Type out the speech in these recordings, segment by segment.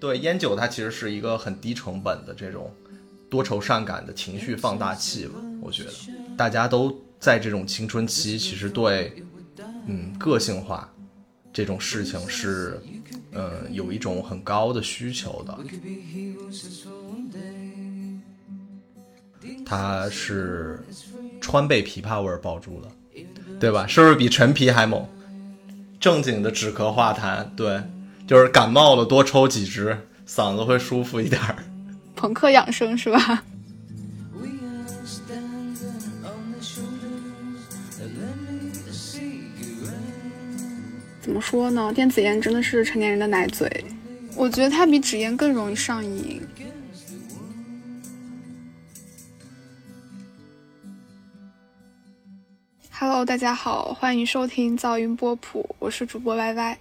对，烟酒它其实是一个很低成本的这种多愁善感的情绪放大器吧。我觉得大家都在这种青春期，其实对嗯个性化这种事情是嗯有一种很高的需求的。它是川贝枇杷味爆珠的，对吧？是不是比陈皮还猛？正经的止咳化痰，对。就是感冒了，多抽几支，嗓子会舒服一点儿。朋克养生是吧？怎么说呢？电子烟真的是成年人的奶嘴，我觉得它比纸烟更容易上瘾。Hello，大家好，欢迎收听噪音波普，我是主播 Y Y。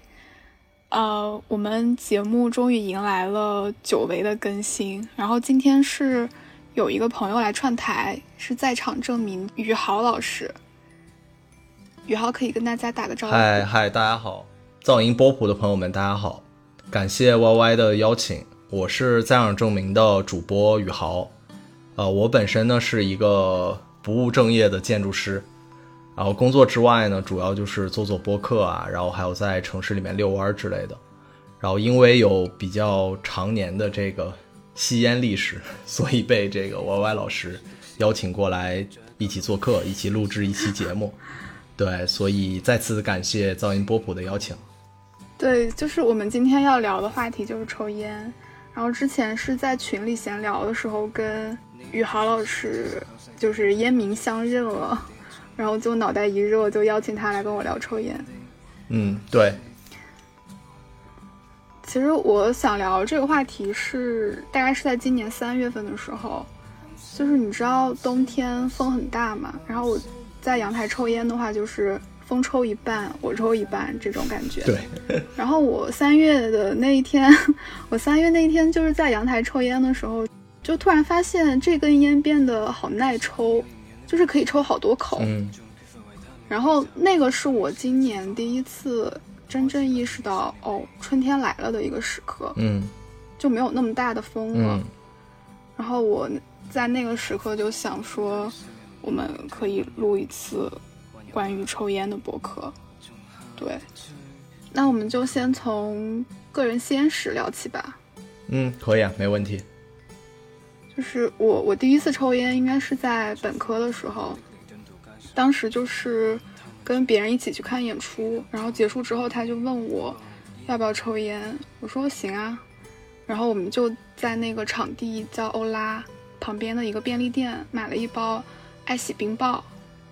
呃，我们节目终于迎来了久违的更新。然后今天是有一个朋友来串台，是在场证明宇豪老师。宇豪可以跟大家打个招呼。嗨嗨，大家好，噪音波普的朋友们，大家好，感谢 Y Y 的邀请，我是在场证明的主播宇豪。呃，我本身呢是一个不务正业的建筑师。然后工作之外呢，主要就是做做播客啊，然后还有在城市里面遛弯之类的。然后因为有比较常年的这个吸烟历史，所以被这个 Y Y 老师邀请过来一起做客，一起录制一期节目。对，所以再次感谢噪音波普的邀请。对，就是我们今天要聊的话题就是抽烟。然后之前是在群里闲聊的时候，跟宇豪老师就是烟民相认了。然后就脑袋一热，就邀请他来跟我聊抽烟。嗯，对。其实我想聊这个话题是大概是在今年三月份的时候，就是你知道冬天风很大嘛，然后我在阳台抽烟的话，就是风抽一半，我抽一半这种感觉。对。然后我三月的那一天，我三月那一天就是在阳台抽烟的时候，就突然发现这根烟变得好耐抽。就是可以抽好多口，然后那个是我今年第一次真正意识到哦，春天来了的一个时刻，嗯，就没有那么大的风了。然后我在那个时刻就想说，我们可以录一次关于抽烟的博客。对，那我们就先从个人鲜史聊起吧。嗯，可以啊，没问题。就是我，我第一次抽烟应该是在本科的时候，当时就是跟别人一起去看演出，然后结束之后他就问我要不要抽烟，我说行啊，然后我们就在那个场地叫欧拉旁边的一个便利店买了一包爱喜冰爆，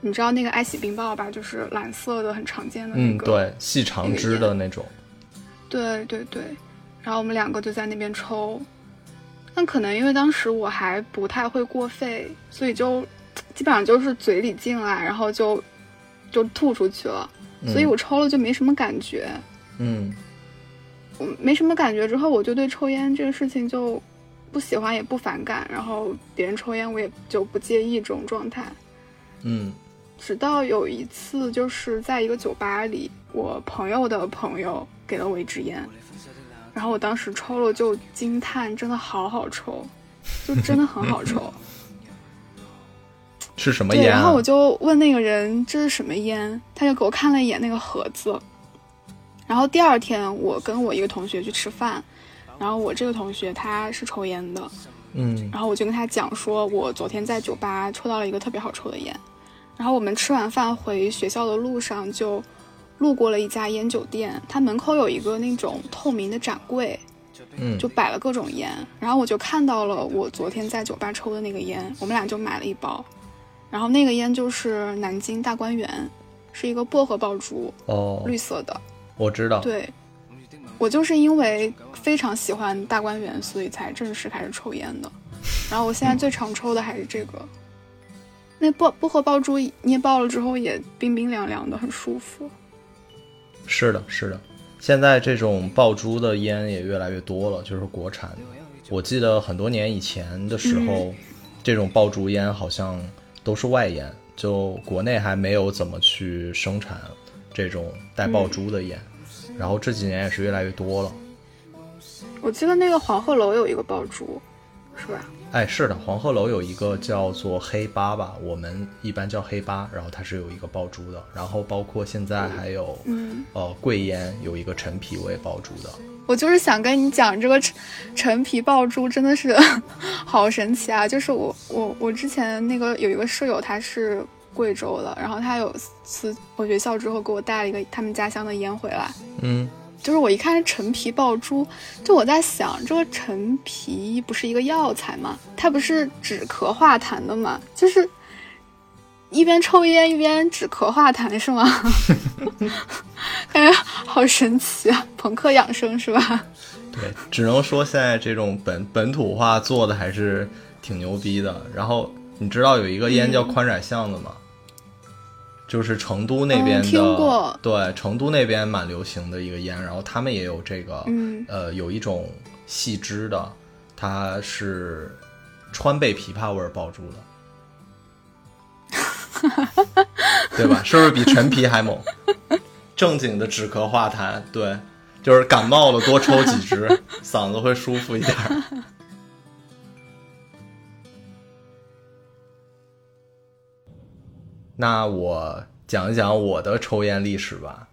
你知道那个爱喜冰爆吧？就是蓝色的很常见的那个，嗯，对，细长枝的那种，对对对，然后我们两个就在那边抽。但可能因为当时我还不太会过肺，所以就基本上就是嘴里进来，然后就就吐出去了，所以我抽了就没什么感觉。嗯，我没什么感觉之后，我就对抽烟这个事情就不喜欢也不反感，然后别人抽烟我也就不介意这种状态。嗯，直到有一次就是在一个酒吧里，我朋友的朋友给了我一支烟。然后我当时抽了就惊叹，真的好好抽，就真的很好抽。是什么烟？然后我就问那个人这是什么烟，他就给我看了一眼那个盒子。然后第二天我跟我一个同学去吃饭，然后我这个同学他是抽烟的，嗯，然后我就跟他讲说，我昨天在酒吧抽到了一个特别好抽的烟。然后我们吃完饭回学校的路上就。路过了一家烟酒店，它门口有一个那种透明的展柜，嗯，就摆了各种烟。然后我就看到了我昨天在酒吧抽的那个烟，我们俩就买了一包。然后那个烟就是南京大观园，是一个薄荷爆珠，哦，绿色的。我知道。对，我就是因为非常喜欢大观园，所以才正式开始抽烟的。然后我现在最常抽的还是这个。那薄薄荷爆珠捏爆了之后也冰冰凉凉的，很舒服。是的，是的，现在这种爆珠的烟也越来越多了，就是国产的。我记得很多年以前的时候，这种爆珠烟好像都是外烟，就国内还没有怎么去生产这种带爆珠的烟，然后这几年也是越来越多了。我记得那个黄鹤楼有一个爆珠，是吧？哎，是的，黄鹤楼有一个叫做黑八吧，我们一般叫黑八，然后它是有一个爆珠的，然后包括现在还有，嗯，呃，贵烟有一个陈皮我也爆珠的。我就是想跟你讲，这个陈陈皮爆珠真的是 好神奇啊！就是我我我之前那个有一个舍友，他是贵州的，然后他有次回学校之后给我带了一个他们家乡的烟回来，嗯，就是我一看是陈皮爆珠，就我在想，这个陈皮不是一个药材吗？它不是止咳化痰的吗？就是一边抽烟一边止咳化痰是吗？感觉好神奇啊！朋克养生是吧？对，只能说现在这种本本土化做的还是挺牛逼的。然后你知道有一个烟叫宽窄巷子吗？就是成都那边的，嗯对，成都那边蛮流行的一个烟。然后他们也有这个，嗯呃，有一种细枝的，它是川贝枇杷味儿爆珠的，对吧？是不是比陈皮还猛？正经的止咳化痰，对，就是感冒了多抽几支，嗓子会舒服一点那我讲一讲我的抽烟历史吧。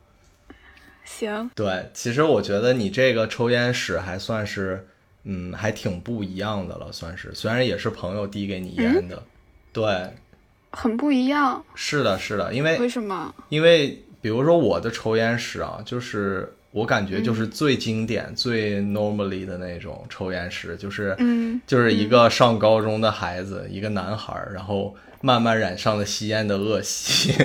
行，对，其实我觉得你这个抽烟史还算是，嗯，还挺不一样的了，算是。虽然也是朋友递给你烟的，对，很不一样。是的，是的，因为为什么？因为比如说我的抽烟史啊，就是我感觉就是最经典、最 normally 的那种抽烟史，就是嗯就是一个上高中的孩子，一个男孩儿，然后慢慢染上了吸烟的恶习。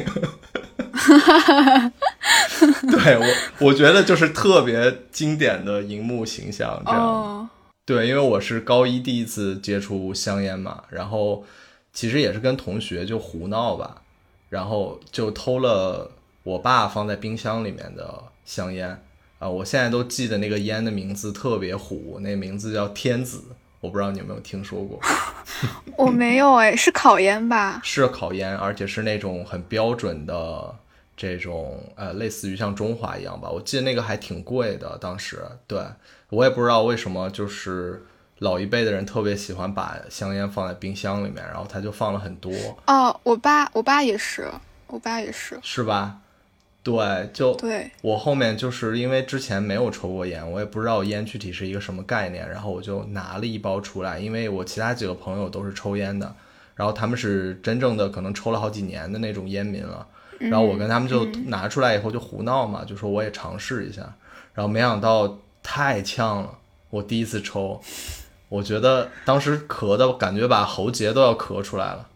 对我，我觉得就是特别经典的荧幕形象，这样。哦，对，因为我是高一第一次接触香烟嘛，然后其实也是跟同学就胡闹吧，然后就偷了我爸放在冰箱里面的香烟啊、我现在都记得那个烟的名字特别虎，那名字叫天子，我不知道你有没有听说过，我没有哎，是烤烟吧？是烤烟，而且是那种很标准的这种呃，类似于像中华一样吧，我记得那个还挺贵的，当时对我也不知道为什么，就是老一辈的人特别喜欢把香烟放在冰箱里面，然后他就放了很多，哦，我爸，我爸也是，我爸也是。是吧？对，就对，我后面就是因为之前没有抽过烟，我也不知道烟具体是一个什么概念，然后我就拿了一包出来，因为我其他几个朋友都是抽烟的，然后他们是真正的可能抽了好几年的那种烟民了，然后我跟他们就拿出来以后就胡闹嘛，就说我也尝试一下，然后没想到太呛了，我第一次抽，我觉得当时咳的感觉把喉结都要咳出来了。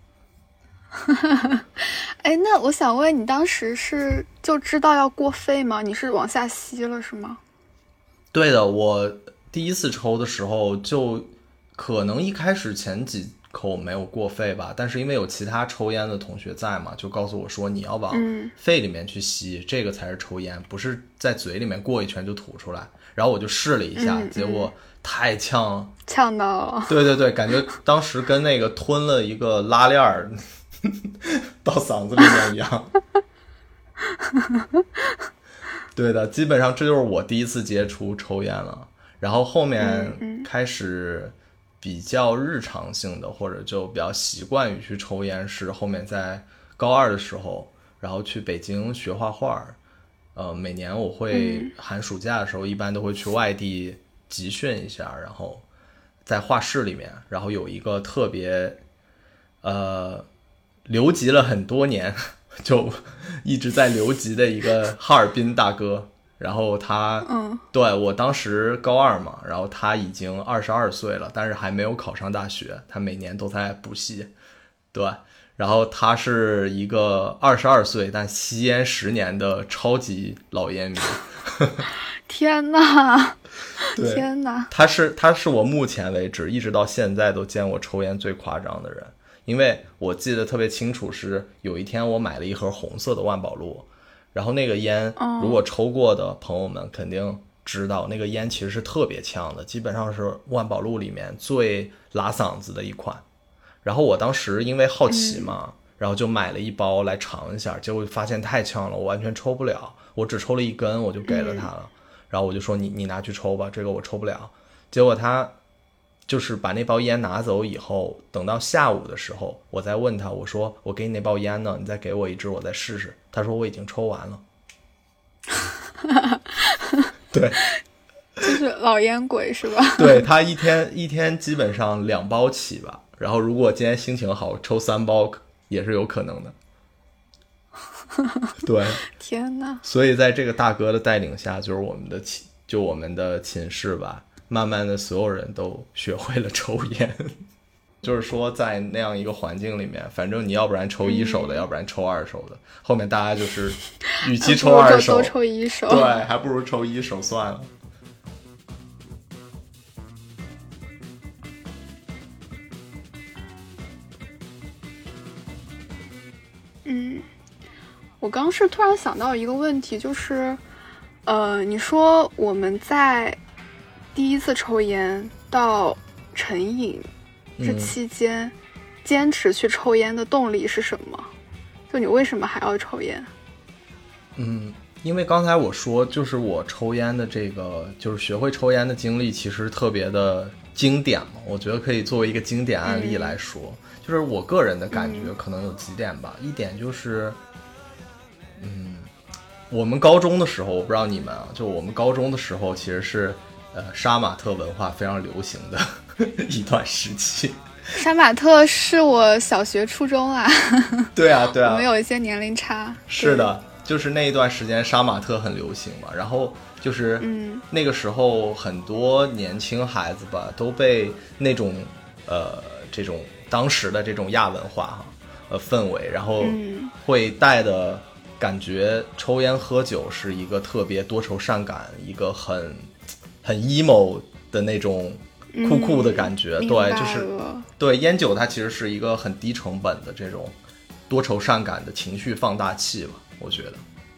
哎，那我想问你，当时是就知道要过肺吗？你是往下吸了是吗？对的，我第一次抽的时候就可能一开始前几口没有过肺吧，但是因为有其他抽烟的同学在嘛，就告诉我说你要往嗯肺里面去吸，这个才是抽烟，不是在嘴里面过一圈就吐出来。然后我就试了一下，嗯结果太呛了。呛到了。对对对，感觉当时跟那个吞了一个拉链儿 到嗓子里面一样。对的，基本上这就是我第一次接触抽烟了。然后后面开始比较日常性的，或者就比较习惯于去抽烟，是后面在高二的时候，然后去北京学画画。呃，每年我会寒暑假的时候，一般都会去外地集训一下，然后在画室里面，然后有一个特别呃留级了很多年，就一直在留级的一个 哈尔滨大哥，然后他嗯，对我当时高二嘛，然后他已经二十二岁了，但是还没有考上大学，他每年都在补习，对。然后他是一个二十二岁但吸烟十年的超级老烟民，天呐，天呐，他是他是我目前为止一直到现在都见过抽烟最夸张的人，因为我记得特别清楚，是有一天我买了一盒红色的万宝路，然后那个烟哦如果抽过的朋友们肯定知道，那个烟其实是特别呛的，基本上是万宝路里面最拉嗓子的一款。然后我当时因为好奇嘛，然后就买了一包来尝一下，结果发现太呛了，我完全抽不了，我只抽了一根，我就给了他了。然后我就说你你拿去抽吧，这个我抽不了。结果他就是把那包烟拿走以后，等到下午的时候，我再问他，我说我给你那包烟呢，你再给我一支，我再试试。他说我已经抽完了。对，就是老烟鬼是吧？对他一天一天基本上两包起吧，然后如果今天心情好，抽三包也是有可能的。对，天哪！所以在这个大哥的带领下，就是我们的寝，就我们的寝室吧，慢慢的所有人都学会了抽烟。就是说，在那样一个环境里面，反正你要不然抽一手的，要不然抽二手的。后面大家就是，与其抽二手，都抽一手，对，还不如抽一手算了。嗯，我刚是突然想到一个问题，就是，呃，你说我们在第一次抽烟到成瘾。这期间，坚持去抽烟的动力是什么？就你为什么还要抽烟？嗯，因为刚才我说，就是我抽烟的这个，就是学会抽烟的经历，其实特别的经典嘛。我觉得可以作为一个经典案例来说，就是我个人的感觉可能有几点吧。一点就是，嗯，我们高中的时候，我不知道你们啊，就我们高中的时候，其实是呃杀马特文化非常流行的。一段时期，杀马特是我小学、初中啊。对啊，对啊，我们有一些年龄差。是的，就是那一段时间杀马特很流行嘛。然后就是，嗯，那个时候很多年轻孩子吧，都被那种呃这种当时的这种亚文化哈呃氛围，然后会带的感觉，抽烟喝酒是一个特别多愁善感，一个很很 emo 的那种。酷酷的感觉，对，就是对烟酒，它其实是一个很低成本的这种多愁善感的情绪放大器吧，我觉得，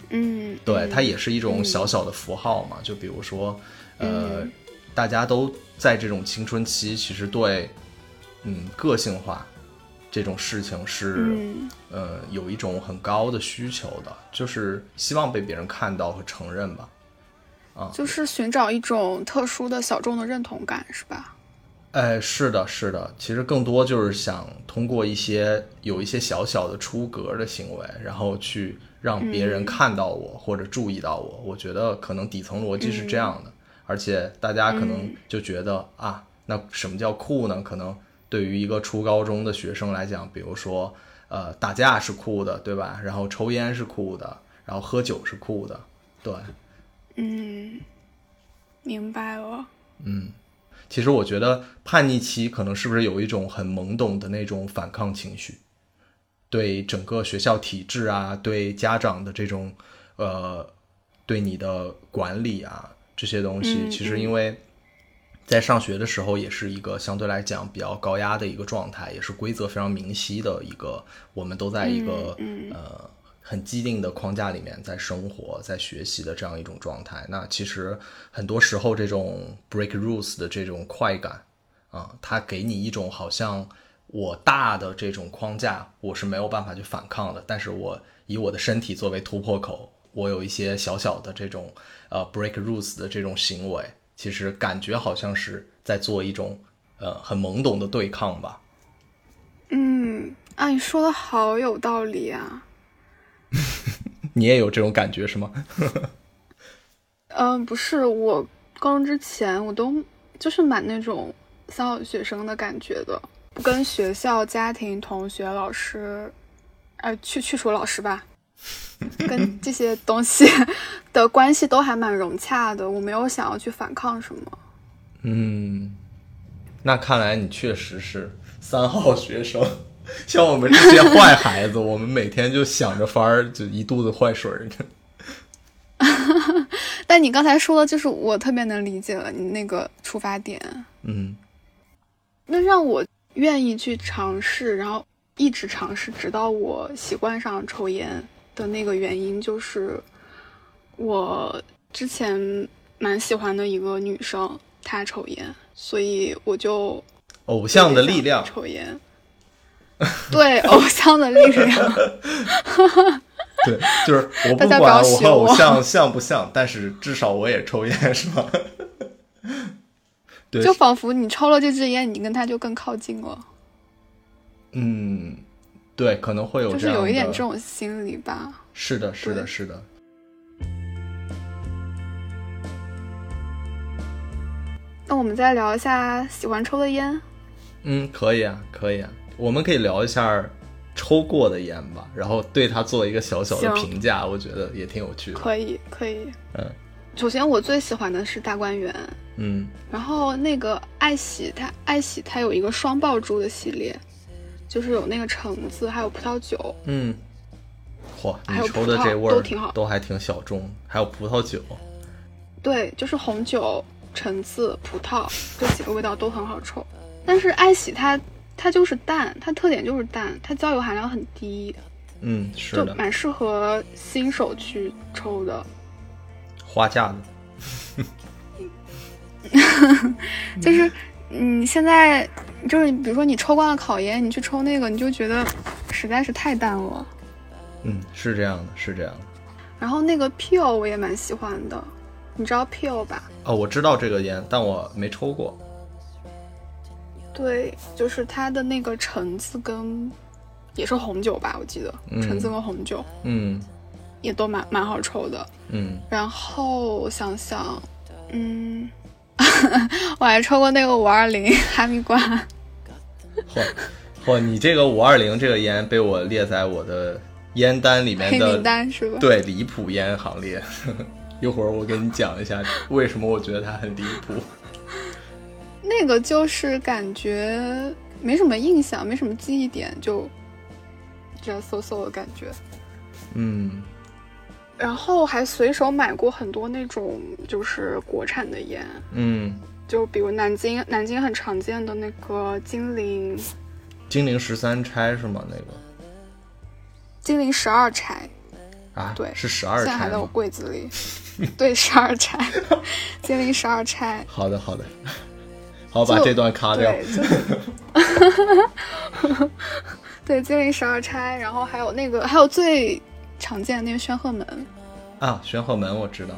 嗯，对，它也是一种小小的符号嘛，就比如说，呃，大家都在这种青春期，其实对，嗯，个性化这种事情是，呃，有一种很高的需求的，就是希望被别人看到和承认吧。就是寻找一种特殊的小众的认同感，是吧？哎，是的，是的。其实更多就是想通过一些有一些小小的出格的行为，然后去让别人看到我或者注意到我。我觉得可能底层逻辑是这样的，而且大家可能就觉得啊，那什么叫酷呢？可能对于一个初高中的学生来讲，比如说呃，打架是酷的，对吧？然后抽烟是酷的，然后喝酒是酷的，对。嗯，明白了。嗯，其实我觉得叛逆期可能是不是有一种很懵懂的那种反抗情绪，对整个学校体制啊，对家长的这种呃，对你的管理啊这些东西，其实因为在上学的时候也是一个相对来讲比较高压的一个状态，也是规则非常明晰的一个，我们都在一个呃。很既定的框架里面在生活、在学习的这样一种状态，那其实很多时候这种 break rules 的这种快感啊，它给你一种好像我大的这种框架我是没有办法去反抗的，但是我以我的身体作为突破口，我有一些小小的这种呃 break rules 的这种行为，其实感觉好像是在做一种呃很懵懂的对抗吧。嗯，啊，你说的好有道理啊。你也有这种感觉是吗？嗯，不是，我高中之前我都就是蛮那种三好学生的感觉的，不跟学校、家庭、同学、老师，呃，去去除老师吧，跟这些东西 的关系都还蛮融洽的，我没有想要去反抗什么。嗯，那看来你确实是三好学生。像我们这些坏孩子，我们每天就想着法儿，就一肚子坏水儿。但你刚才说的，就是我特别能理解了你那个出发点。嗯，那让我愿意去尝试，然后一直尝试，直到我习惯上抽烟的那个原因，就是我之前蛮喜欢的一个女生，她抽烟，所以我就偶像的力量抽烟。对，偶像的力量。对，就是我不管我和偶像像不像，但是至少我也抽烟，是吧？对，就仿佛你抽了这支烟，你跟他就更靠近了，嗯，对，可能会有就是有一点这种心理吧。是的，是的，对是的。那我们再聊一下喜欢抽的烟。嗯，可以啊，可以啊，我们可以聊一下抽过的烟吧，然后对它做一个小小的评价，我觉得也挺有趣的。可以，可以。嗯首先，我最喜欢的是大观园，嗯然后那个爱喜它爱喜它有一个双爆珠的系列，就是有那个橙子，还有葡萄酒。嗯，嚯，你抽的这味儿都挺好都还挺小众，还有葡萄酒。对，就是红酒、橙子、葡萄这几个味道都很好抽。但是爱喜它它就是淡，它特点就是淡，它焦油含量很低，嗯，是的，就蛮适合新手去抽的。花架子。就是你现在就是比如说你抽惯了烤烟，你去抽那个，你就觉得实在是太淡了。嗯，是这样的，是这样的。然后那个 Peel 我也蛮喜欢的，你知道 Peel 吧？哦，我知道这个烟，但我没抽过。对，就是它的那个橙子跟也是红酒吧，我记得、嗯橙子跟红酒嗯也都蛮蛮好抽的。嗯，然后我想想，嗯，我还抽过那个五二零哈密瓜，嚯嚯，你这个五二零这个烟被我列在我的烟单里面的黑名单是吧？对离谱烟行列。一会儿我给你讲一下为什么我觉得它很离谱。那个就是感觉没什么印象，没什么记忆点，就这样嗖嗖的感觉。嗯然后还随手买过很多那种就是国产的烟，嗯，就比如南京南京很常见的那个金陵金陵十三钗是吗？那个金陵十二钗，啊，对是十二现在还在我？柜子里。对，十二钗，金陵十二钗。好的好的，好把这段卡掉。对，金陵 十二钗，然后还有那个还有最常见的那个宣赫门，啊，宣鹤门我知道。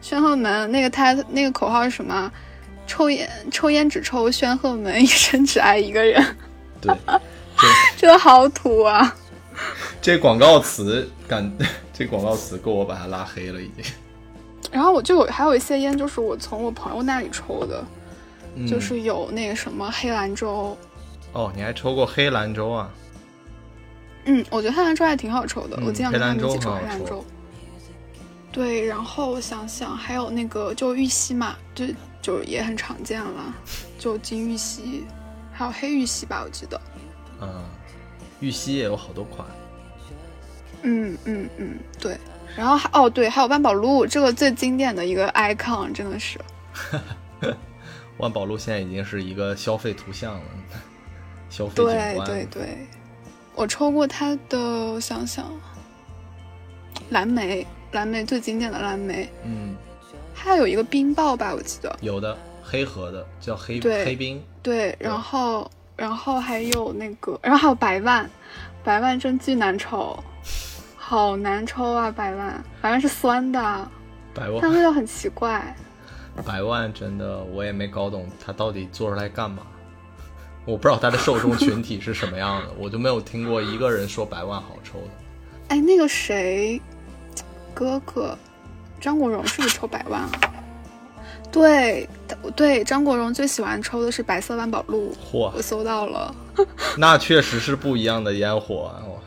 宣赫门那个他那个口号是什么？抽烟抽烟只抽宣赫门，一生只爱一个人，对，这 这个好土啊！这广告词感，这广告词够我把他拉黑了已经。然后我就有还有一些烟，就是我从我朋友那里抽的，嗯就是有那个什么黑兰州，哦，你还抽过黑兰州啊？嗯，我觉得黑兰州还挺好抽的，嗯我经常跟他们一起抽黑兰州很好抽黑兰州。对，然后我想想还有那个就玉溪嘛，就就也很常见了，就金玉溪，还有黑玉溪吧，我记得。嗯，玉溪也有好多款。嗯嗯嗯，对。然后还哦对，还有万宝路这个最经典的一个 icon，真的是。万宝路现在已经是一个消费图像了，消费景对观。对对，我抽过它的，我想想，蓝莓，蓝莓最经典的蓝莓，嗯，还有一个冰爆吧，我记得。有的黑盒的叫黑黑冰，对，然后然后还有那个，然后还有白万，白万真巨难抽，好难抽啊！白万，白万是酸的，百万它味道很奇怪。百万真的我也没搞懂他到底做出来干嘛。我不知道他的受众群体是什么样的，我就没有听过一个人说百万好抽的。哎，那个谁，哥哥，张国荣是不是抽百万啊？对对，张国荣最喜欢抽的是白色万宝路，嚯我，搜到了。那确实是不一样的烟火啊！我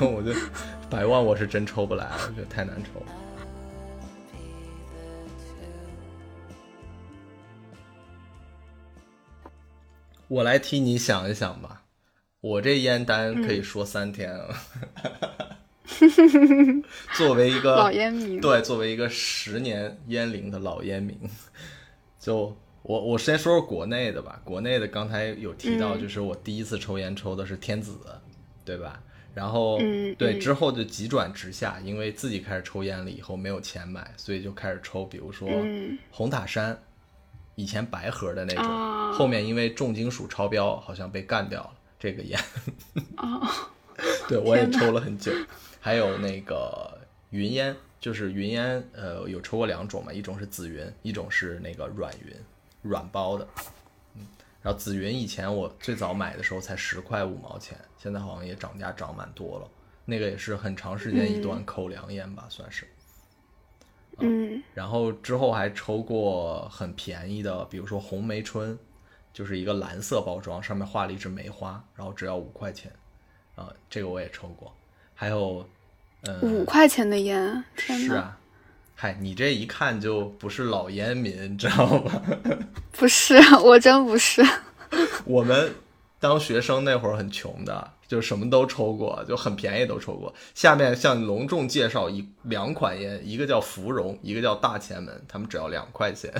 我就百万我是真抽不来，我觉得太难抽了。我来替你想一想吧，我这烟单可以说三天啊。作为一个老烟民，对，作为一个十年烟龄的老烟民，就我我先说说国内的吧。国内的刚才有提到，嗯就是我第一次抽烟抽的是天子，对吧？然后、嗯对嗯之后就急转直下，因为自己开始抽烟了以后没有钱买，所以就开始抽，比如说嗯红塔山，以前白盒的那种，啊啊后面因为重金属超标，好像被干掉了这个烟。哦，对我也抽了很久。还有那个云烟，就是云烟，呃，有抽过两种嘛，一种是紫云，一种是那个软云，软包的。嗯，然后紫云以前我最早买的时候才十块五毛钱，现在好像也涨价涨蛮多了。那个也是很长时间一段口粮烟吧，算是。嗯然后之后还抽过很便宜的，比如说红梅春，就是一个蓝色包装，上面画了一只梅花，然后只要五块钱，啊、这个我也抽过。还有，嗯、五块钱的烟，天，是啊，嗨，你这一看就不是老烟民，你知道吧？不是，我真不是。我们当学生那会儿很穷的，就什么都抽过，就很便宜都抽过。下面向你隆重介绍一两款烟，一个叫芙蓉，一个叫大前门，他们只要两块钱。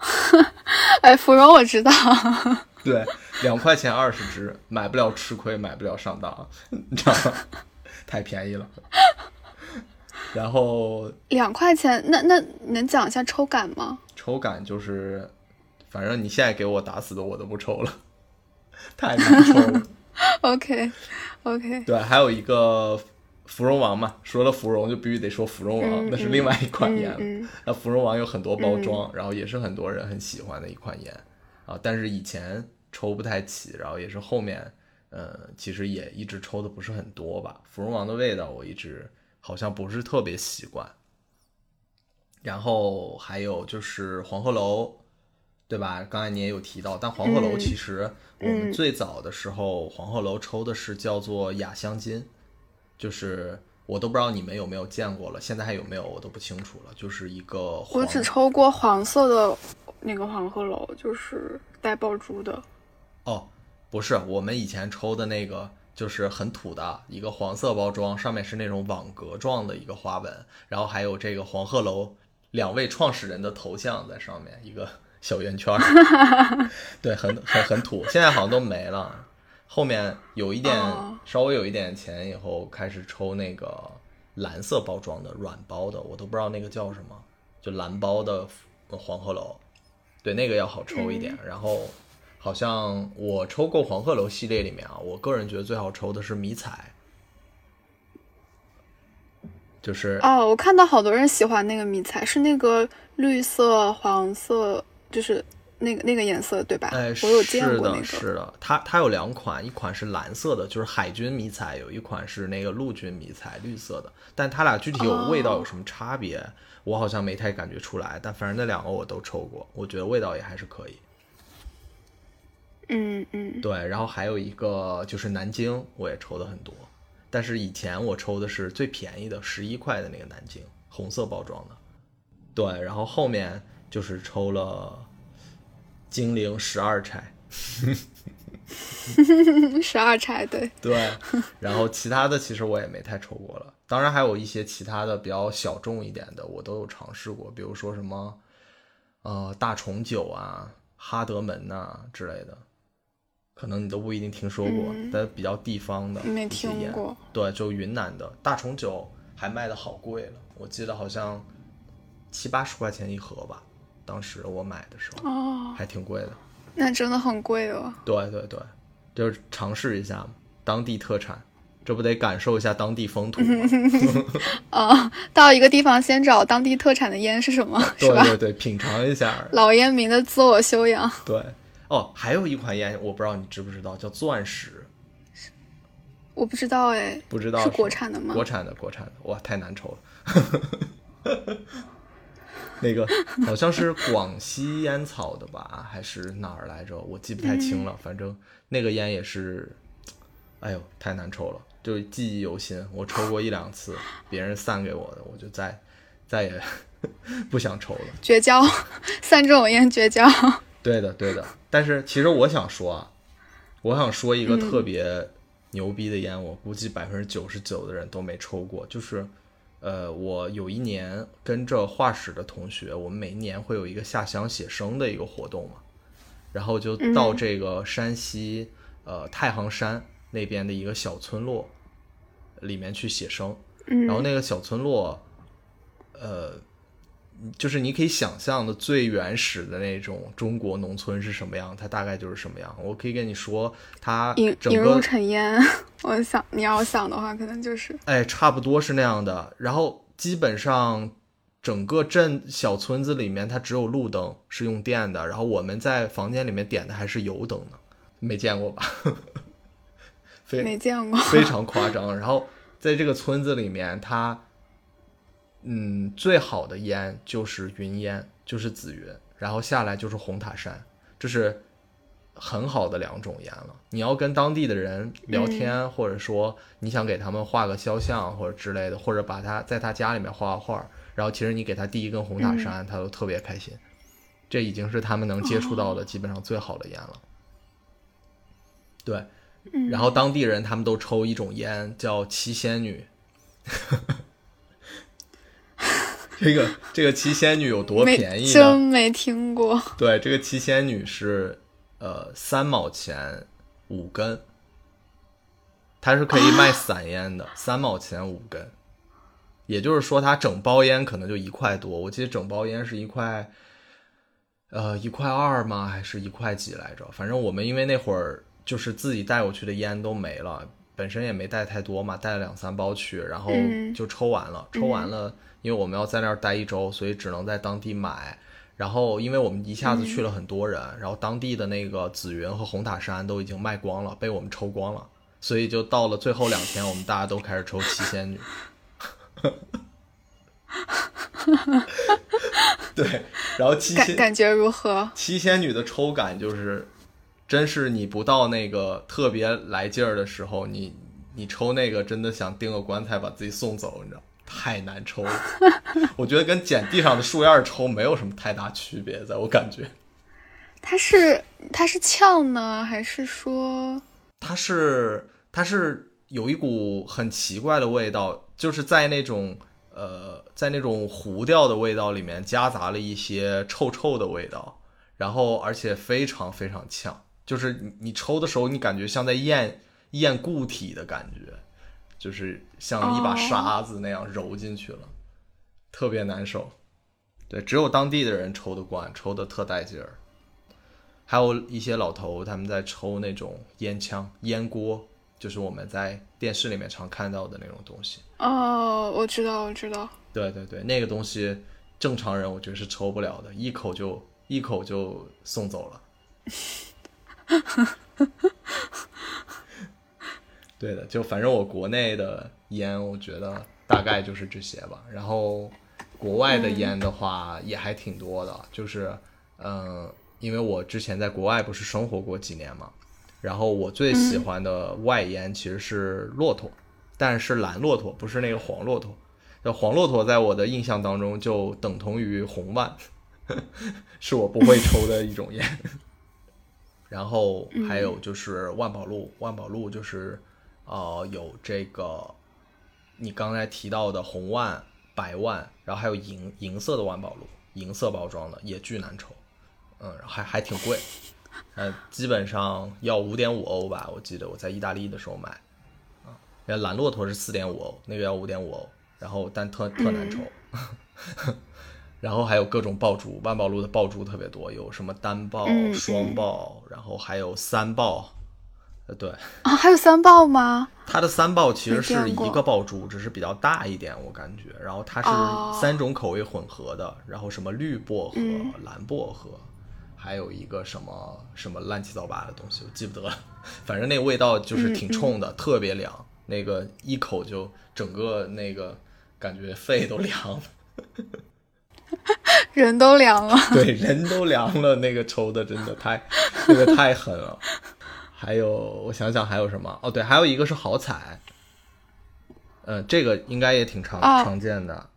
哎，芙蓉我知道，对，两块钱二十支，买不了吃亏，买不了上当，你知道吗？太便宜了。然后两块钱，那那能讲一下抽感吗？抽感就是，反正你现在给我打死的我都不抽了，太难抽了。OK OK，对，还有一个芙蓉王嘛，说了芙蓉就必须得说芙蓉王，嗯那是另外一款烟。嗯嗯那芙蓉王有很多包装，然后也是很多人很喜欢的一款烟啊。但是以前抽不太起，然后也是后面，呃，其实也一直抽的不是很多吧。芙蓉王的味道我一直好像不是特别习惯。然后还有就是黄鹤楼，对吧？刚才你也有提到，但黄鹤楼嗯其实我们嗯最早的时候，黄鹤楼抽的是叫做雅香金，就是我都不知道你们有没有见过了，现在还有没有我都不清楚了，就是一个黄我只抽过黄色的那个黄鹤楼，就是带爆珠的。哦，不是，我们以前抽的那个就是很土的一个黄色包装，上面是那种网格状的一个花纹，然后还有这个黄鹤楼两位创始人的头像在上面，一个小圆圈，对，很很很土，现在好像都没了。后面有一点、哦。稍微有一点钱以后，开始抽那个蓝色包装的软包的，我都不知道那个叫什么，就蓝包的黄鹤楼，对，那个要好抽一点。然后好像我抽过黄鹤楼系列里面啊，我个人觉得最好抽的是迷彩，就是哦，我看到好多人喜欢那个迷彩，是那个绿色、黄色，就是那个那个颜色，对吧？哎，我有见是的，过那个。是的，它它有两款，一款是蓝色的，就是海军迷彩，有一款是那个陆军迷彩，绿色的。但它俩具体有味道有什么差别，我好像没太感觉出来。但反正那两个我都抽过，我觉得味道也还是可以。嗯嗯，对，然后还有一个就是南京，我也抽的很多，但是以前我抽的是最便宜的十一块的那个南京，红色包装的。对，然后后面就是抽了金陵十二钗，十二钗对。对，然后其他的其实我也没太抽过了，当然还有一些其他的比较小众一点的，我都有尝试过，比如说什么呃大重九啊、哈德门呐、之类的，可能你都不一定听说过，嗯。但比较地方的没听过。对，就云南的大重九还卖的好贵了，我记得好像七八十块钱一盒吧，当时我买的时候哦，还挺贵的。那真的很贵哦。对对对，就是尝试一下嘛，当地特产，这不得感受一下当地风土吗？啊，到一个地方先找当地特产的烟是什么，是吧？对对对，品尝一下。老烟民的自我修养。对，哦，还有一款烟，我不知道你知不知道，叫钻石，我不知道哎，不知道是国产的吗？国产的，国产的，哇，太难抽了。那个好像是广西烟草的吧，还是哪儿来着？我记不太清了。反正那个烟也是，哎呦，太难抽了，就记忆犹新。我抽过一两次，别人散给我的，我就再再也 不想抽了。绝交，散这种烟绝交。对的，对的。但是其实我想说啊，我想说一个特别牛逼的烟，我估计百分之九十九的人都没抽过，就是。呃，我有一年跟着画室的同学，我们每一年会有一个下乡写生的一个活动嘛，然后就到这个山西、呃太行山那边的一个小村落里面去写生，嗯，然后那个小村落，呃，就是你可以想象的最原始的那种中国农村是什么样，它大概就是什么样。我可以跟你说，它引整引入个尘烟，我想你要想的话，可能就是哎，差不多是那样的。然后基本上整个镇小村子里面，它只有路灯是用电的，然后我们在房间里面点的还是油灯呢，没见过吧？非没见过。非常夸张。然后在这个村子里面，它嗯最好的烟就是云烟，就是紫云，然后下来就是红塔山，这是很好的两种烟了。你要跟当地的人聊天，或者说你想给他们画个肖像或者之类的，或者把他在他家里面画画画，然后其实你给他递一根红塔山，他都特别开心。这已经是他们能接触到的基本上最好的烟了。对，然后当地人他们都抽一种烟叫七仙女。这个这个七仙女有多便宜真？没听过。对，这个七仙女是呃三毛钱五根，它是可以卖散烟的，三毛钱五根。也就是说，它整包烟可能就一块多。我记得整包烟是一块，呃，一块二吗？还是一块几来着？反正我们因为那会儿就是自己带过去的烟都没了，本身也没带太多嘛，带了两三包去，然后嗯就抽完了。抽完了，因为我们要在那儿待一周，所以只能在当地买。然后，因为我们一下子去了很多人，然后当地的那个紫云和红塔山都已经卖光了，被我们抽光了，所以就到了最后两天，我们大家都开始抽七仙女。对，然后七仙感感觉如何？七仙女的抽感就是，真是你不到那个特别来劲儿的时候，你你抽那个真的想订个棺材把自己送走，你知道，太难抽了。我觉得跟捡地上的树叶抽没有什么太大区别，在我感觉，它是它是呛呢，还是说它是它是有一股很奇怪的味道，就是在那种呃在那种糊掉的味道里面夹杂了一些臭臭的味道，然后而且非常非常呛，就是你你抽的时候，你感觉像在咽咽固体的感觉，就是像一把哦沙子那样揉进去了，特别难受。对，只有当地的人抽得惯，抽的特带劲儿。还有一些老头他们在抽那种烟枪、烟锅，就是我们在电视里面常看到的那种东西。哦，我知道，我知道。对对对，那个东西正常人我觉得是抽不了的，一口就一口就送走了。对的，就反正我国内的烟，我觉得大概就是这些吧。然后国外的烟的话也还挺多的，就是嗯、因为我之前在国外不是生活过几年嘛，然后我最喜欢的外烟其实是骆驼，但是蓝骆驼，不是那个黄骆驼。那黄骆驼在我的印象当中就等同于红万，是我不会抽的一种烟。然后还有就是万宝路，万宝路就是呃有这个你刚才提到的红万、白万，然后还有银银色的万宝路，银色包装的也巨难抽，嗯，还还挺贵，呃，基本上要五点五欧吧，我记得我在意大利的时候买，啊，那蓝骆驼是四点五欧，那个要五点五欧，然后但特特难抽。然后还有各种爆珠，万宝路的爆珠特别多，有什么单爆、嗯双爆，然后还有三爆。呃，对，啊，还有三爆吗？它的三爆其实是一个爆珠，只是比较大一点，我感觉。然后它哦是三种口味混合的，然后什么绿薄荷、嗯蓝薄荷，还有一个什么什么乱七八糟的东西，我记不得了。反正那个味道就是挺冲的，特别凉，那个一口就整个那个感觉肺都凉了。人都凉了。对，人都凉了，那个抽的真的太，那个太狠了。还有，我想想还有什么？哦，对，还有一个是好彩，嗯，这个应该也挺常、哦常见的，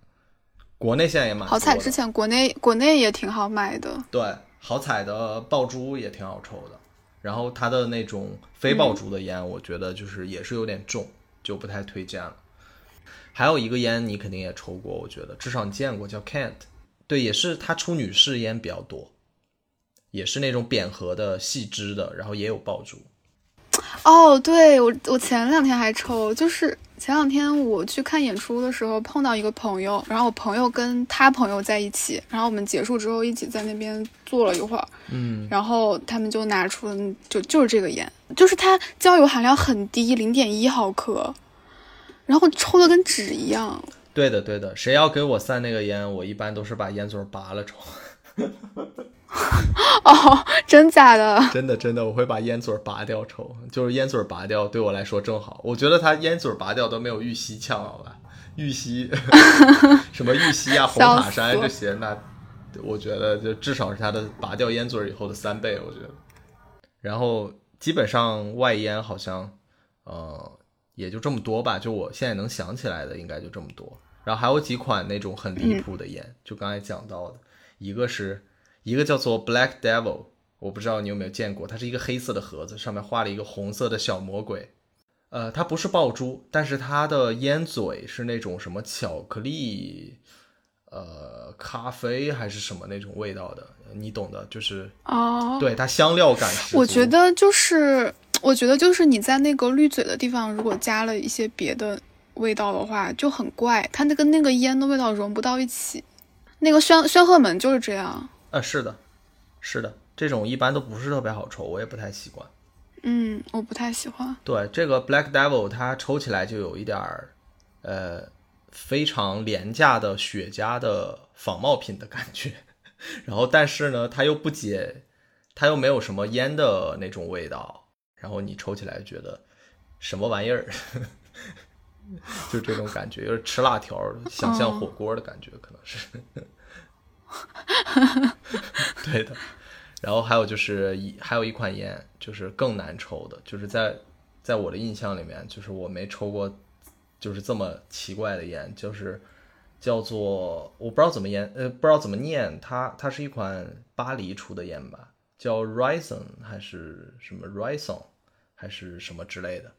国内现在也蛮好彩之前国内国内也挺好买的。对，好彩的爆珠也挺好抽的，然后它的那种非爆珠的烟，我觉得就是也是有点重，就不太推荐了。还有一个烟你肯定也抽过，我觉得至少你见过，叫 Kent，对，也是它出女士烟比较多，也是那种扁盒的细支的，然后也有爆珠。哦，对我我前两天还抽，就是前两天我去看演出的时候碰到一个朋友，然后我朋友跟他朋友在一起，然后我们结束之后一起在那边坐了一会儿，嗯，然后他们就拿出了就就是这个烟，就是它焦油含量很低，零点一毫克，然后抽的跟纸一样。对的对的，谁要给我散那个烟，我一般都是把烟嘴拔了抽。哦，真假的？真的真的，我会把烟嘴拔掉抽，就是烟嘴拔掉对我来说正好。我觉得他烟嘴拔掉都没有玉溪呛好吧？玉溪 什么玉溪啊、红塔山这些，那我觉得就至少是他的拔掉烟嘴以后的三倍，我觉得。然后基本上外烟好像呃也就这么多吧，就我现在能想起来的应该就这么多。然后还有几款那种很离谱的烟，就刚才讲到的，一个是。一个叫做 Black Devil，我不知道你有没有见过，它是一个黑色的盒子，上面画了一个红色的小魔鬼。呃，它不是爆珠，但是它的烟嘴是那种什么巧克力、呃咖啡还是什么那种味道的，你懂的，就是哦，对它香料感。我觉得就是，我觉得就是你在那个滤嘴的地方，如果加了一些别的味道的话，就很怪，它那个那个烟的味道融不到一起。那个宣宣赫门就是这样。呃，是的，是的，这种一般都不是特别好抽，我也不太习惯。嗯，我不太喜欢。对，这个 Black Devil 它抽起来就有一点儿，呃，非常廉价的雪茄的仿冒品的感觉。然后，但是呢，它又不解，它又没有什么烟的那种味道。然后你抽起来觉得什么玩意儿？就这种感觉，就是吃辣条想象火锅的感觉，可能是。对的，然后还有就是一还有一款烟，就是更难抽的，就是在在我的印象里面，就是我没抽过，就是这么奇怪的烟，就是叫做我不知道怎么烟，呃，不知道怎么念，它它是一款巴黎出的烟吧，叫 Rison 还是什么 Rison 还是什么之类的，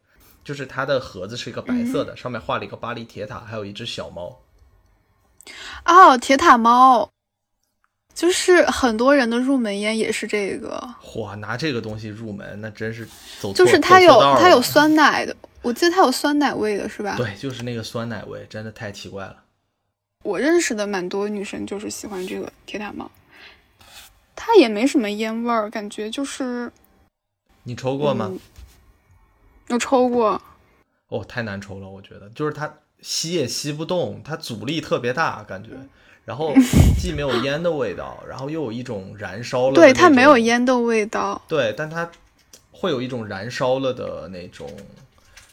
就是它的盒子是一个白色的，上面画了一个巴黎铁塔，还有一只小猫。哦，铁塔猫。就是很多人的入门烟也是这个，哇，拿这个东西入门，那真是走就是它有它有酸奶的，我记得它有酸奶味的是吧？对，就是那个酸奶味，真的太奇怪了。我认识的蛮多女生就是喜欢这个铁塔猫，它也没什么烟味儿，感觉就是。你抽过吗？有抽过。哦，太难抽了，我觉得，就是它吸也吸不动，它阻力特别大，感觉。然后 既没有烟的味道，然后又有一种燃烧了。对，它没有烟的味道。对，但它会有一种燃烧了的那种，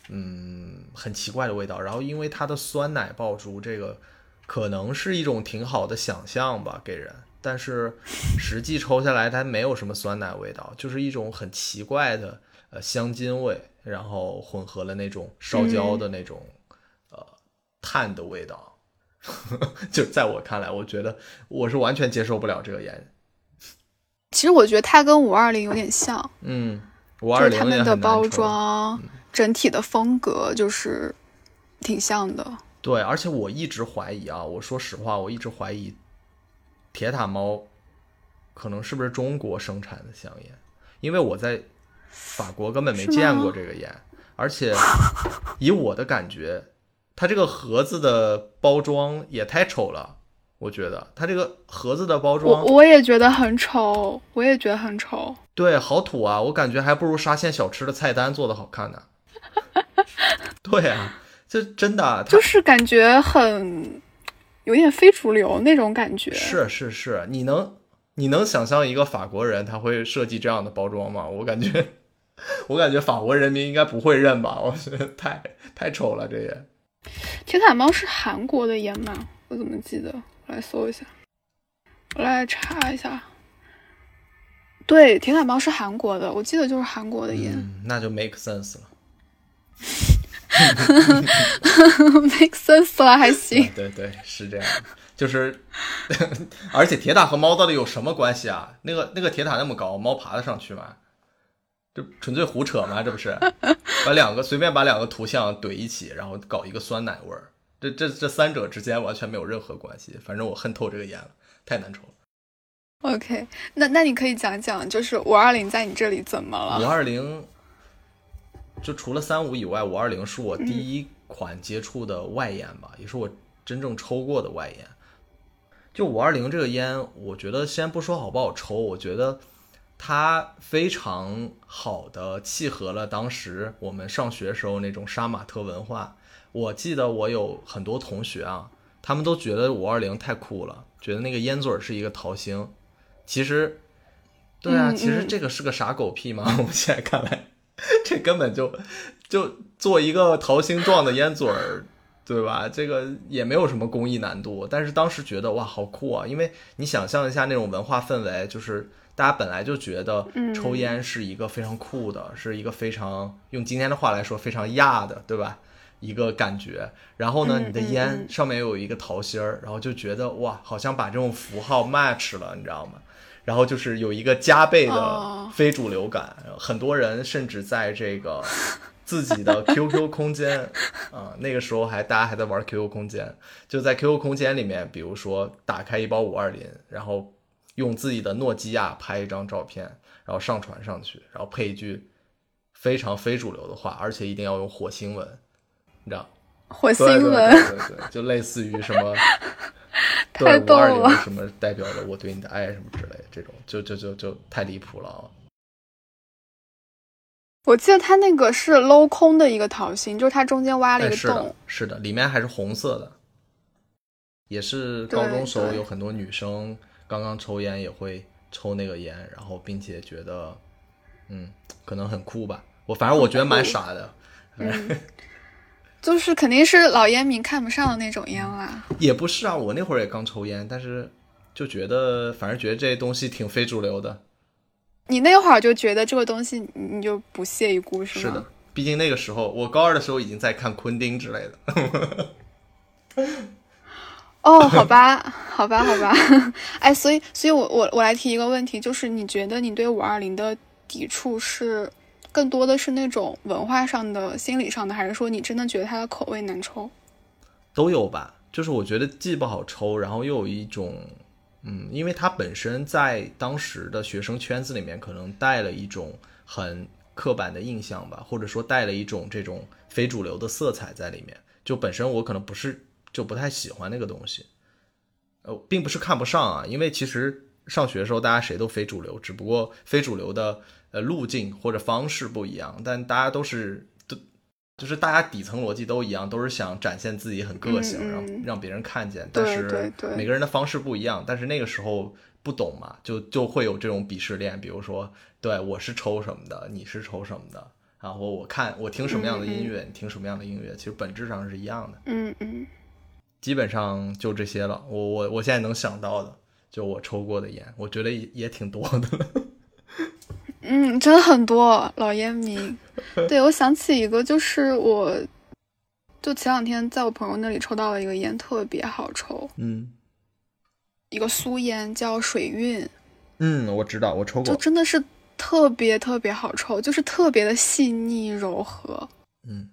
嗯，很奇怪的味道。然后因为它的酸奶爆珠，这个可能是一种挺好的想象吧，给人。但是实际抽下来，它没有什么酸奶味道，就是一种很奇怪的呃香精味，然后混合了那种烧焦的那种呃碳的味道。就在我看来，我觉得我是完全接受不了这个烟。其实我觉得它跟五二零有点像，嗯，五二零他们的包装整体的风格就是挺像的。对，而且我一直怀疑啊，我说实话，我一直怀疑铁塔猫可能是不是中国生产的香烟，因为我在法国根本没见过这个烟，而且以我的感觉。它这个盒子的包装也太丑了，我觉得它这个盒子的包装，我我也觉得很丑，我也觉得很丑。对，好土啊！我感觉还不如沙县小吃的菜单做的好看呢。对啊，这真的，就是感觉很有点非主流那种感觉。是是是，你能你能想象一个法国人他会设计这样的包装吗？我感觉，我感觉法国人民应该不会认吧？我觉得太太丑了，这也。铁塔猫是韩国的烟吗？我怎么记得？我来搜一下，我来查一下。对，铁塔猫是韩国的，我记得就是韩国的烟。那就 make sense 了。make sense 了还行。对对，是这样。就是，而且铁塔和猫到底有什么关系啊？那个那个铁塔那么高，猫爬得上去吗？这纯粹胡扯吗？这不是把两个随便把两个图像怼一起，然后搞一个酸奶味儿？这这这三者之间完全没有任何关系。反正我恨透这个烟了，太难抽了。OK，那那你可以讲讲，就是五二零在你这里怎么了？五二零，就除了三五以外，五二零是我第一款接触的外烟吧，也是我真正抽过的外烟。就五二零这个烟，我觉得先不说好不好抽，我觉得它非常好的契合了当时我们上学时候那种杀马特文化。我记得我有很多同学啊，他们都觉得五二零太酷了，觉得那个烟嘴是一个桃心。其实，对啊，其实这个是个傻狗屁嘛。我们现在看来，这根本就就做一个桃心状的烟嘴儿，对吧？这个也没有什么工艺难度。但是当时觉得哇，好酷啊！因为你想象一下那种文化氛围，就是大家本来就觉得抽烟是一个非常酷的，是一个非常用今天的话来说非常亚的，对吧？一个感觉，然后呢，你的烟上面有一个桃心儿，然后就觉得哇，好像把这种符号 match 了，你知道吗？然后就是有一个加倍的非主流感，很多人甚至在这个 自己的 QQ 空间啊，那个时候还大家还在玩 QQ 空间，就在 QQ 空间里面，比如说打开一包五二零，然后用自己的诺基亚拍一张照片，然后上传上去，然后配一句非常非主流的话，而且一定要用火星文。你知道，火星文，对对对，就类似于什么，太逗了，什么代表了我对你的爱什么之类的，这种就就就就太离谱了啊！我记得它那个是镂空的一个桃心，就是它中间挖了一个洞，是的，里面还是红色的，也是高中时候有很多女生刚刚抽烟也会抽那个烟，然后并且觉得，嗯，可能很酷吧。我反正我觉得蛮傻的。就是肯定是老烟民看不上的那种烟啦。也不是啊，我那会儿也刚抽烟，但是就觉得，反正觉得这些东西挺非主流的。你那会儿就觉得这个东西，你就不屑一顾是吗？是的，毕竟那个时候我高二的时候已经在看昆汀之类的。哦，好吧，好吧，好吧。哎，所以，所以我我我来提一个问题，就是你觉得你对五二零的抵触是？更多的是那种文化上的、心理上的，还是说你真的觉得它的口味难抽？都有吧。就是我觉得既不好抽，然后又有一种，嗯，因为它本身在当时的学生圈子里面，可能带了一种很刻板的印象吧，或者说带了一种这种非主流的色彩在里面。就本身我可能不是就不太喜欢那个东西，呃，并不是看不上啊，因为其实上学的时候大家谁都非主流，只不过非主流的。呃，路径或者方式不一样，但大家都是都，就是大家底层逻辑都一样，都是想展现自己很个性，让让别人看见。但是每个人的方式不一样，但是那个时候不懂嘛，就就会有这种鄙视链。比如说，对我是抽什么的，你是抽什么的，然后我看我听什么样的音乐，你听什么样的音乐，其实本质上是一样的。嗯嗯，基本上就这些了。我我我现在能想到的，就我抽过的烟，我觉得也也挺多的。嗯，真的很多老烟民。对我想起一个，就是我，就前两天在我朋友那里抽到了一个烟，特别好抽。嗯，一个苏烟叫水韵。嗯，我知道，我抽过。就真的是特别特别好抽，就是特别的细腻柔和。嗯，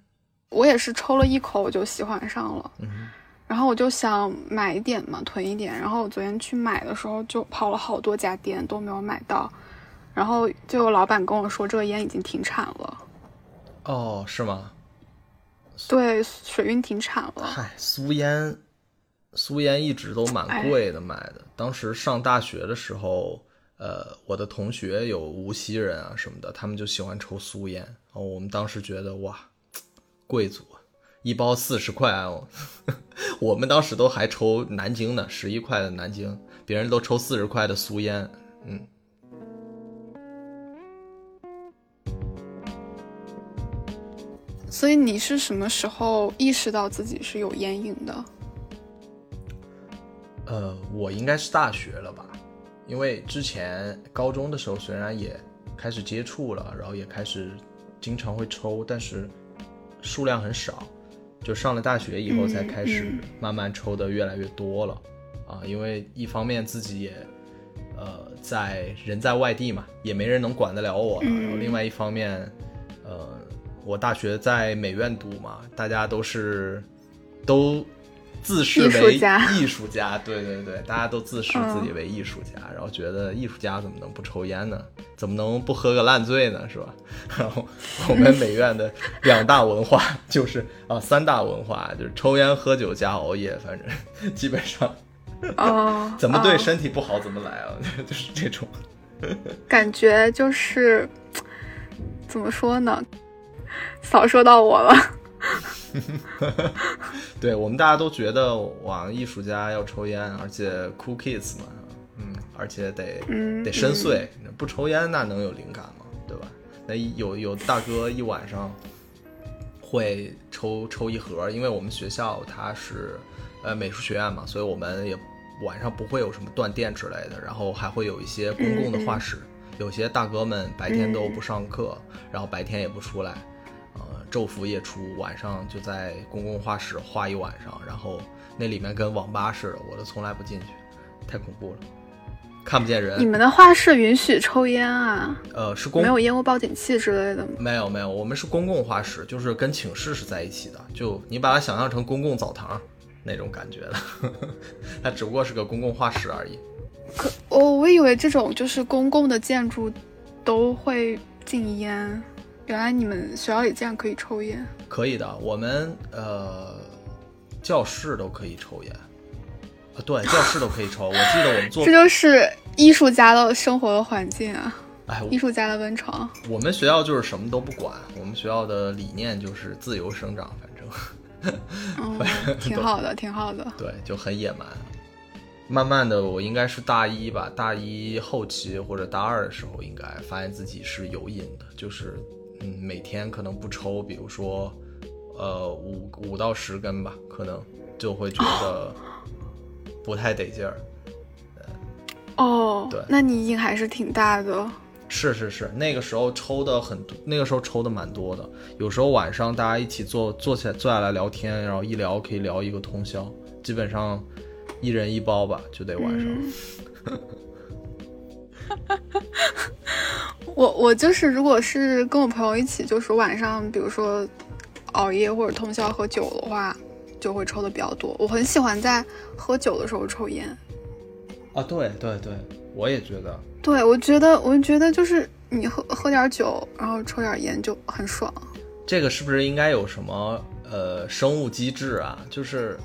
我也是抽了一口我就喜欢上了。嗯，然后我就想买一点嘛，囤一点。然后我昨天去买的时候，就跑了好多家店都没有买到。然后就有老板跟我说，这个烟已经停产了。哦，是吗？对，水运停产了。嗨，苏烟，苏烟一直都蛮贵的，买的。当时上大学的时候，呃，我的同学有无锡人啊什么的，他们就喜欢抽苏烟。然后我们当时觉得哇，贵族，一包四十块哦。我们当时都还抽南京的十一块的南京，别人都抽四十块的苏烟，嗯。所以你是什么时候意识到自己是有烟瘾的？呃，我应该是大学了吧，因为之前高中的时候虽然也开始接触了，然后也开始经常会抽，但是数量很少。就上了大学以后才开始慢慢抽的越来越多了啊，因为一方面自己也呃在人在外地嘛，也没人能管得了我，然后另外一方面呃。我大学在美院读嘛，大家都是都自视为艺术家，对对对，大家都自视自己为艺术家，然后觉得艺术家怎么能不抽烟呢？怎么能不喝个烂醉呢？是吧？然后我们美院的两大文化就是 啊，三大文化就是抽烟、喝酒加熬夜，反正基本上哦，怎么对身体不好怎么来啊，就是这种感觉，就是怎么说呢？扫射到我了。对我们大家都觉得，哇，艺术家要抽烟，而且 cool kids 嘛，嗯，而且得得深邃，不抽烟那能有灵感吗？对吧？那有有大哥一晚上会抽抽一盒，因为我们学校它是呃美术学院嘛，所以我们也晚上不会有什么断电之类的，然后还会有一些公共的画室，有些大哥们白天都不上课，然后白天也不出来。昼伏夜出，晚上就在公共画室画一晚上，然后那里面跟网吧似的，我都从来不进去，太恐怖了，看不见人。你们的画室允许抽烟啊？呃，是公没有烟雾报警器之类的吗？没有没有，我们是公共画室，就是跟寝室是在一起的，就你把它想象成公共澡堂那种感觉的，它只不过是个公共画室而已。可我我以为这种就是公共的建筑都会禁烟。原来你们学校里这样可以抽烟？可以的，我们呃教室都可以抽烟啊，对，教室都可以抽。我记得我们做这就是艺术家的生活的环境啊，哎，艺术家的温床。我们学校就是什么都不管，我们学校的理念就是自由生长，反正，挺好的，挺好的。对，就很野蛮。慢慢的，我应该是大一吧，大一后期或者大二的时候，应该发现自己是有瘾的，就是。嗯，每天可能不抽，比如说，呃，五五到十根吧，可能就会觉得 不太得劲儿。哦，对，那你瘾还是挺大的。是是是，那个时候抽的很多，那个时候抽的蛮多的。有时候晚上大家一起坐坐起来坐下来聊天，然后一聊可以聊一个通宵，基本上一人一包吧，就得晚上。我我就是，如果是跟我朋友一起，就是晚上，比如说熬夜或者通宵喝酒的话，就会抽的比较多。我很喜欢在喝酒的时候抽烟。啊，对对对，我也觉得。对，我觉得，我觉得就是你喝喝点酒，然后抽点烟就很爽。这个是不是应该有什么呃生物机制啊？就是。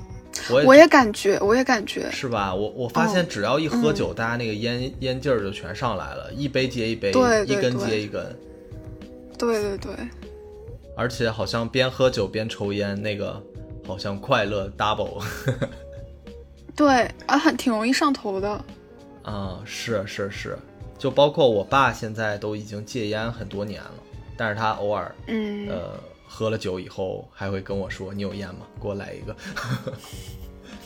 我我也感觉，我也感觉是吧？我我发现只要一喝酒，大家那个烟烟劲儿就全上来了，一杯接一杯，一根接一根。对对对。而且好像边喝酒边抽烟，那个好像快乐 double。对，啊，很挺容易上头的。啊，是是是，就包括我爸现在都已经戒烟很多年了，但是他偶尔，嗯，呃。喝了酒以后还会跟我说：“你有烟吗？给我来一个。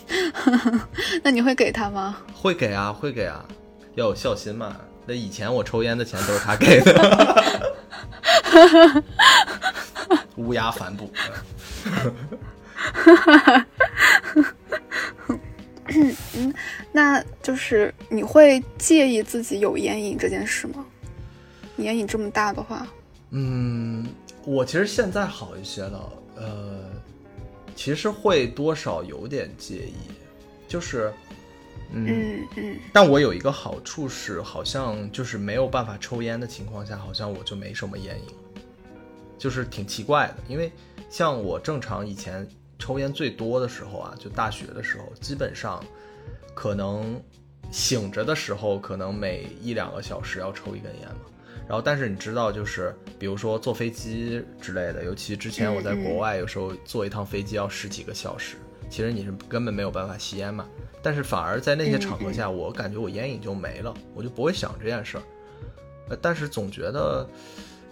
”那你会给他吗？会给啊，会给啊，要有孝心嘛。那以前我抽烟的钱都是他给的。乌鸦反哺。嗯，那就是你会介意自己有烟瘾这件事吗？烟瘾这么大的话，嗯。我其实现在好一些了，呃，其实会多少有点介意，就是，嗯嗯，但我有一个好处是，好像就是没有办法抽烟的情况下，好像我就没什么烟瘾，就是挺奇怪的。因为像我正常以前抽烟最多的时候啊，就大学的时候，基本上可能醒着的时候，可能每一两个小时要抽一根烟嘛。然后，但是你知道，就是比如说坐飞机之类的，尤其之前我在国外，有时候坐一趟飞机要十几个小时，其实你是根本没有办法吸烟嘛。但是反而在那些场合下，我感觉我烟瘾就没了，我就不会想这件事儿。呃，但是总觉得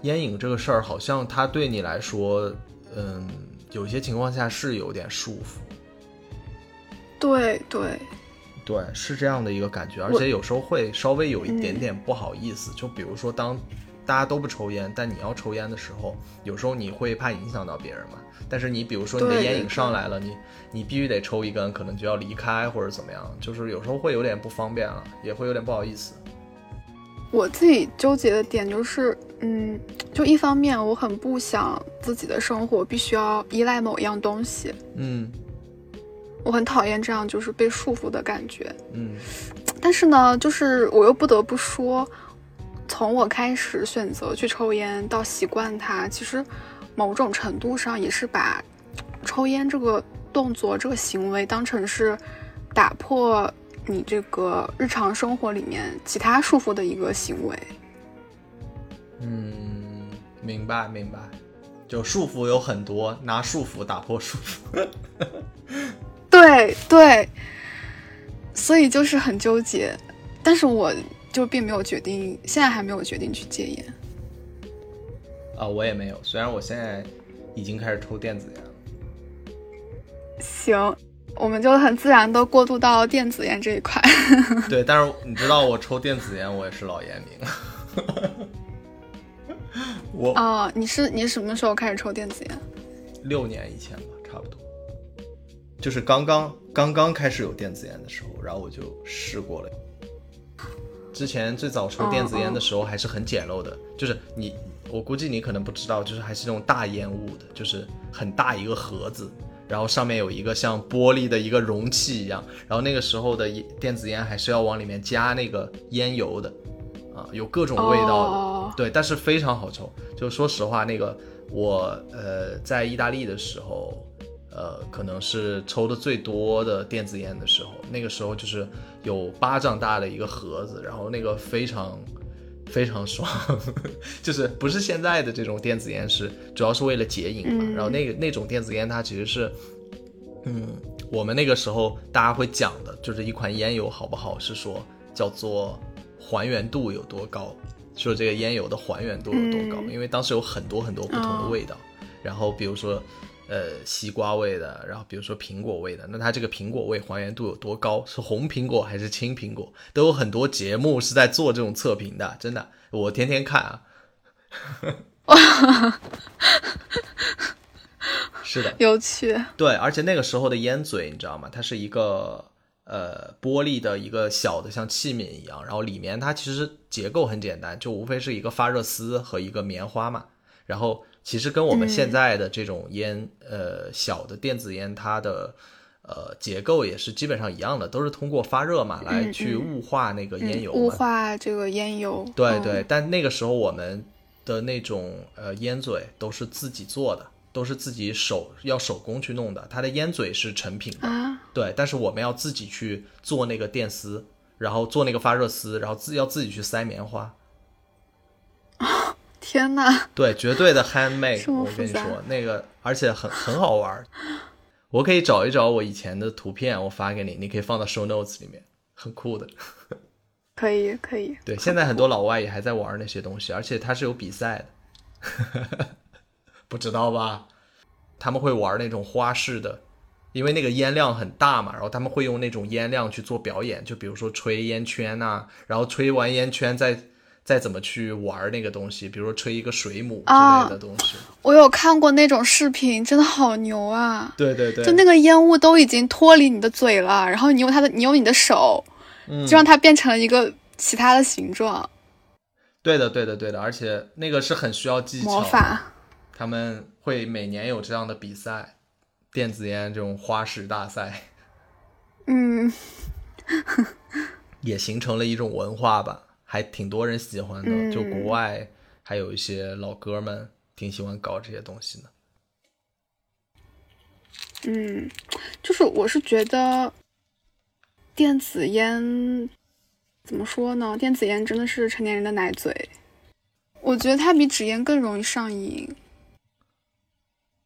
烟瘾这个事儿，好像它对你来说，嗯，有些情况下是有点束缚。对对。对，是这样的一个感觉，而且有时候会稍微有一点点不好意思。就比如说，当大家都不抽烟，但你要抽烟的时候，有时候你会怕影响到别人嘛。但是你比如说你的烟瘾上来了，你你必须得抽一根，可能就要离开或者怎么样，就是有时候会有点不方便了，也会有点不好意思。我自己纠结的点就是，嗯，就一方面我很不想自己的生活必须要依赖某一样东西，嗯。我很讨厌这样就是被束缚的感觉。嗯但是呢，就是我又不得不说，从我开始选择去抽烟到习惯它，其实某种程度上也是把抽烟这个动作、这个行为当成是打破你这个日常生活里面其他束缚的一个行为。嗯，明白明白。就束缚有很多，拿束缚打破束缚。对对，所以就是很纠结，但是我就并没有决定，现在还没有决定去戒烟。啊，我也没有，虽然我现在已经开始抽电子烟了。行，我们就很自然的过渡到电子烟这一块。对，但是你知道我抽电子烟，我也是老烟民。我哦，你是你什么时候开始抽电子烟？六年以前吧，就是刚刚刚刚开始有电子烟的时候，然后我就试过了。之前最早抽电子烟的时候还是很简陋的，就是你，我估计你可能不知道，就是还是那种大烟雾的，就是很大一个盒子，然后上面有一个像玻璃的一个容器一样，然后那个时候的电子烟还是要往里面加那个烟油的，啊，有各种味道的。哦对，但是非常好抽。就说实话，那个我呃在意大利的时候，呃可能是抽的最多的电子烟的时候，那个时候就是有巴掌大的一个盒子，然后那个非常非常爽，就是不是现在的这种电子烟是主要是为了解瘾嘛，嗯。然后那个那种电子烟它其实是，嗯，我们那个时候大家会讲的就是一款烟油好不好，是说叫做还原度有多高。说这个烟油的还原度有多高，嗯。因为当时有很多很多不同的哦味道，然后比如说，呃，西瓜味的，然后比如说苹果味的，那它这个苹果味还原度有多高？是红苹果还是青苹果？都有很多节目是在做这种测评的，真的，我天天看啊。是的，有趣。对，而且那个时候的烟嘴，你知道吗？它是一个呃玻璃的一个小的像器皿一样，然后里面它其实结构很简单，就无非是一个发热丝和一个棉花嘛。然后其实跟我们现在的这种烟，呃小的电子烟，它的呃结构也是基本上一样的，都是通过发热嘛来嗯去嗯雾化那个烟油嘛。雾化这个烟油。嗯对对，但那个时候我们的那种呃烟嘴都是自己做的，都是自己手要手工去弄的。它的烟嘴是成品的，啊，对，但是我们要自己去做那个电丝，然后做那个发热丝，然后自要自己去塞棉花。天呐！对，绝对的 handmade，我跟你说，那个而且很很好玩儿。我可以找一找我以前的图片，我发给你，你可以放到 show notes 里面，很酷的。可以可以。对，现在很多老外也还在玩那些东西，而且它是有比赛的，不知道吧？他们会玩那种花式的，因为那个烟量很大嘛，然后他们会用那种烟量去做表演，就比如说吹烟圈呐、然后吹完烟圈再再怎么去玩那个东西，比如说吹一个水母之类的东西。我有看过那种视频，真的好牛啊！对对对，就那个烟雾都已经脱离你的嘴了，然后你用它的，你用你的手，嗯就让它变成了一个其他的形状，对的对的对的，而且那个是很需要技巧的。魔法。他们会每年有这样的比赛，电子烟这种花式大赛。嗯，也形成了一种文化吧，还挺多人喜欢的。嗯就国外还有一些老哥们挺喜欢搞这些东西的。嗯，就是我是觉得电子烟怎么说呢？电子烟真的是成年人的奶嘴，我觉得它比纸烟更容易上瘾。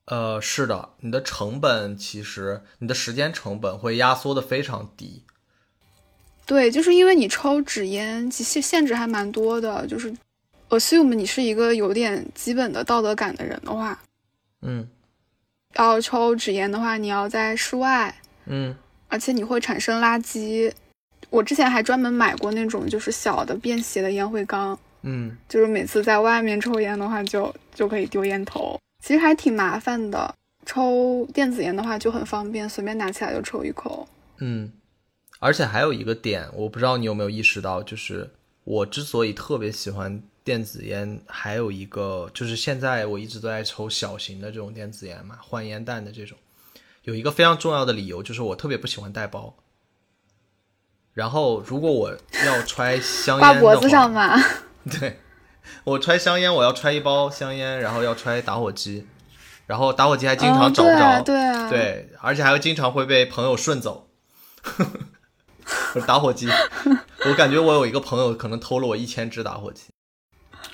呃，是的，你的成本其实你的时间成本会压缩的非常低。对，就是因为你抽纸烟，其实限制还蛮多的。就是 assume 你是一个有点基本的道德感的人的话，嗯要抽纸烟的话，你要在室外，嗯而且你会产生垃圾。我之前还专门买过那种就是小的便携的烟灰缸，嗯，就是每次在外面抽烟的话就，就可以丢烟头，其实还挺麻烦的。抽电子烟的话就很方便，随便拿起来就抽一口。嗯，而且还有一个点，我不知道你有没有意识到，就是我之所以特别喜欢电子烟，还有一个就是现在我一直都在抽小型的这种电子烟嘛，换烟弹的这种，有一个非常重要的理由，就是我特别不喜欢带包。然后如果我要揣香烟 挂的脖子上话，嘛。对我揣香烟，我要揣一包香烟，然后要揣打火机，然后打火机还经常嗯找不着，对啊，对啊，对，而且还会经常会被朋友顺走。打火机，我感觉我有一个朋友可能偷了我一千支打火机。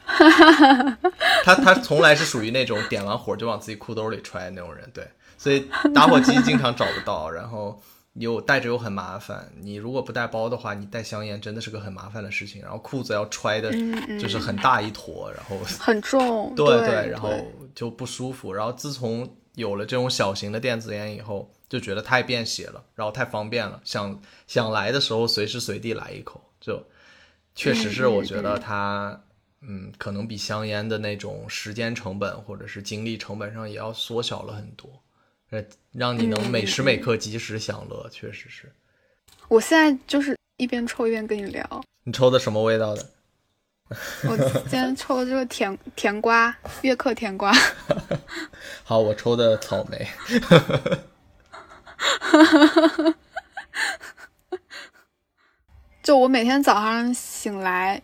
他他从来是属于那种点完火就往自己裤兜里揣那种人，对，所以打火机经常找不到，然后又带着又很麻烦。你如果不带包的话，你带香烟真的是个很麻烦的事情，然后裤子要揣的就是很大一坨，然后很重，对对，然后就不舒服。然后自从有了这种小型的电子烟以后，就觉得太便携了，然后太方便了，想想来的时候随时随地来一口，就确实是我觉得它，嗯，可能比香烟的那种时间成本或者是精力成本上也要缩小了很多，呃，让你能每时每刻及时享乐，确实是。我现在就是一边抽一边跟你聊。你抽的什么味道的？我今天抽的这个甜甜瓜，悦刻甜瓜。好，我抽的草莓。就我每天早上醒来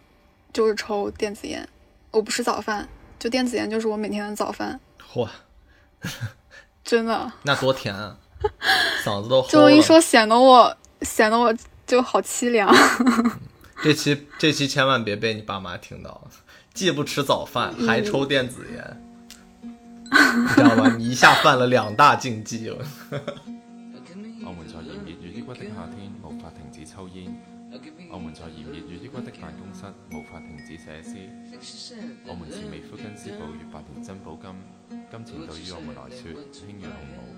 就是抽电子烟，我不吃早饭，就电子烟就是我每天的早饭，嚯，真的。那多甜啊！嗓子都齁这么一了。说，显得我显得我就好凄凉。这期这期千万别被你爸妈听到，既不吃早饭，还抽电子烟，你知道吗？你一下犯了两大禁忌了。鬱的夏天无法停止抽烟，我们在炎熱與抑鬱的办公室无法停止写诗，我们是美夫根斯堡與百年珍宝金，金钱对于我们来说轻如鴻毛。